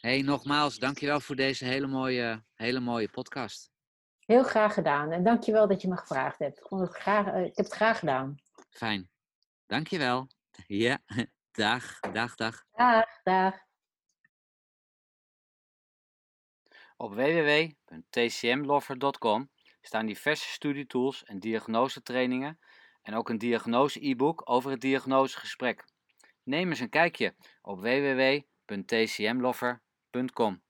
hey, nogmaals, dankjewel voor deze hele mooie, hele mooie podcast. Heel graag gedaan en dankjewel dat je me gevraagd hebt. Ik, vond het graag, ik heb het graag gedaan. Fijn. Dankjewel. Ja, dag, dag, dag. Dag, dag. Op www.tcmlover.com staan diverse studietools en diagnosetrainingen en ook een diagnose-e-book over het diagnosegesprek. Neem eens een kijkje op www.tcmlover.com.